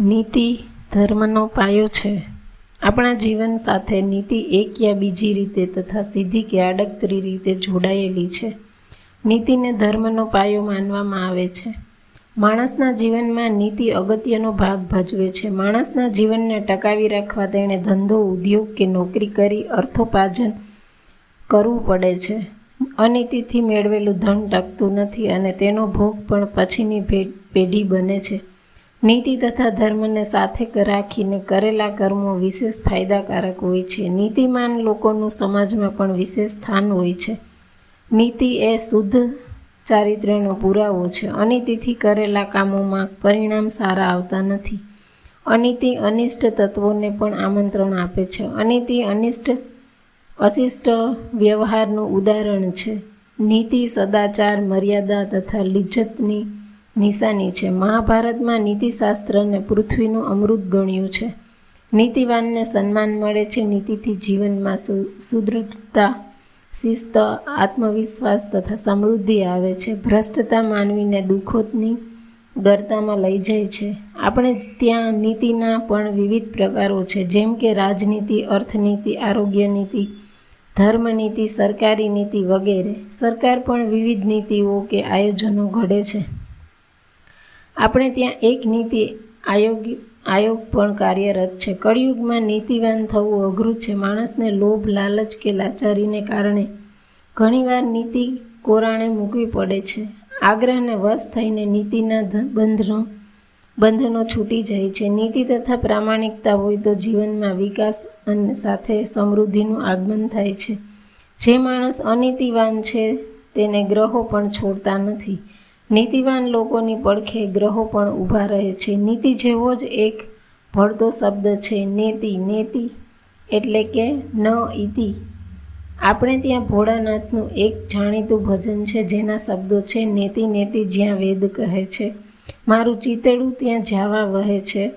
નીતિ ધર્મનો પાયો છે. આપણા જીવન સાથે નીતિ એક યા બીજી રીતે તથા સીધી કે આડકતરી રીતે જોડાયેલી છે. નીતિને ધર્મનો પાયો માનવામાં આવે છે. માણસના જીવનમાં નીતિ અગત્યનો ભાગ ભજવે છે. માણસના જીવનને ટકાવી રાખવા તેણે ધંધો, ઉદ્યોગ કે નોકરી કરી અર્થોપાર્જન કરવું પડે છે. અનીતિથી મેળવેલું ધન ટકતું નથી અને તેનો ભોગ પણ પછીની પેઢી બને છે. નીતિ તથા ધર્મને સાથે રાખીને કરેલા કર્મો વિશેષ ફાયદાકારક હોય છે. નીતિમાન લોકોનું સમાજમાં પણ વિશેષ સ્થાન હોય છે. નીતિ એ શુદ્ધ ચારિત્ર્યનો પુરાવો છે. અનીતિથી કરેલા કામોમાં પરિણામ સારા આવતા નથી. અનીતિ અનિષ્ટ તત્વોને પણ આમંત્રણ આપે છે. અનિતિ અનિષ્ટ અશિષ્ટ વ્યવહારનું ઉદાહરણ છે. નીતિ સદાચાર, મર્યાદા તથા લિજ્જતની નિશાની છે. મહાભારતમાં નીતિશાસ્ત્રને પૃથ્વીનું અમૃત ગણ્યું છે. નીતિવાનને સન્માન મળે છે. નીતિથી જીવનમાં સુદૃઢતા, શિસ્ત, આત્મવિશ્વાસ તથા સમૃદ્ધિ આવે છે. ભ્રષ્ટતા માનવીને દુઃખોની ગરતામાં લઈ જાય છે. આપણે ત્યાં નીતિના પણ વિવિધ પ્રકારો છે. જેમ કે રાજનીતિ, અર્થનીતિ, આરોગ્ય નીતિ, ધર્મનીતિ, સરકારી નીતિ વગેરે. સરકાર પણ વિવિધ નીતિઓ કે આયોજનો ઘડે છે. આપણે ત્યાં એક નીતિ આયોગ આયોગ પણ કાર્યરત છે. કળિયુગમાં નીતિવાન થવું અઘરું છે. માણસને લોભ, લાલચ કે લાચારીને કારણે ઘણીવાર નીતિ કોરાણે મૂકવી પડે છે. આગ્રહને વશ થઈને નીતિના બંધનો બંધનો છૂટી જાય છે. નીતિ તથા પ્રામાણિકતા હોય તો જીવનમાં વિકાસ અને સાથે સમૃદ્ધિનું આગમન થાય છે. જે માણસ અનીતિવાન છે, તેને ગ્રહો પણ છોડતા નથી. નીતિવાન લોકોની પડખે ગ્રહો પણ ઊભા રહે છે. નીતિ જેવો જ એક ભળતો શબ્દ છે. નેતિ નેતિ એટલે કે ન ઇતિ આપણે ત્યાં ભોળાનાથનું એક જાણીતું ભજન છે, જેના શબ્દો છે, નેતિ નેતિ જ્યાં વેદ કહે છે. મારું ચિતેડું ત્યાં જાવા વહે છે.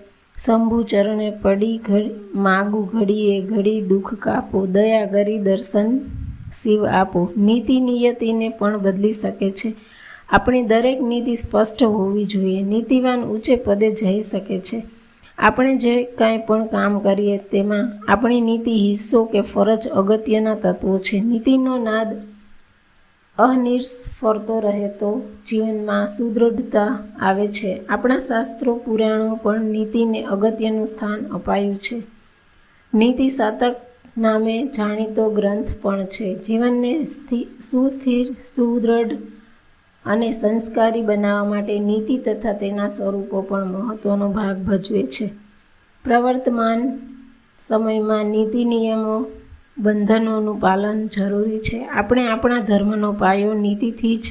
શંભુ ચરણે પડી ઘડી માગું ઘડીએ ઘડી દુઃખ કાપો. દયા કરી દર્શન શિવ આપો. નીતિ નિયતિને પણ બદલી શકે છે. આપણી દરેક નીતિ સ્પષ્ટ હોવી જોઈએ. નીતિવાન ઊંચે પદે જઈ શકે છે. આપણે જે કાંઈ પણ કામ કરીએ તેમાં આપણી નીતિ હિસ્સો કે ફરજ અગત્યના તત્વો છે. નીતિનો નાદ અનિર્સ્ફરતો રહે તો જીવનમાં સુદૃઢતા આવે છે. આપણા શાસ્ત્રો પુરાણો પણ નીતિને અગત્યનું સ્થાન અપાયું છે. નીતિ સાતક નામે જાણીતો ગ્રંથ પણ છે. જીવનને સુસ્થિર, સુદૃઢ અને સંસ્કારી બનાવવા માટે નીતિ તથા તેના સ્વરૂપો પણ મહત્ત્વનો ભાગ ભજવે છે. પ્રવર્તમાન સમયમાં નીતિ નિયમો, બંધનોનું પાલન જરૂરી છે. આપણે આપણા ધર્મનો પાયો નીતિથી જ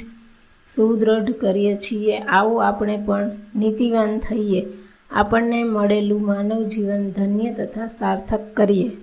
સુદૃઢ કરીએ છીએ. આવું આપણે પણ નીતિવાન થઈએ. આપણને મળેલું માનવ જીવન ધન્ય તથા સાર્થક કરીએ.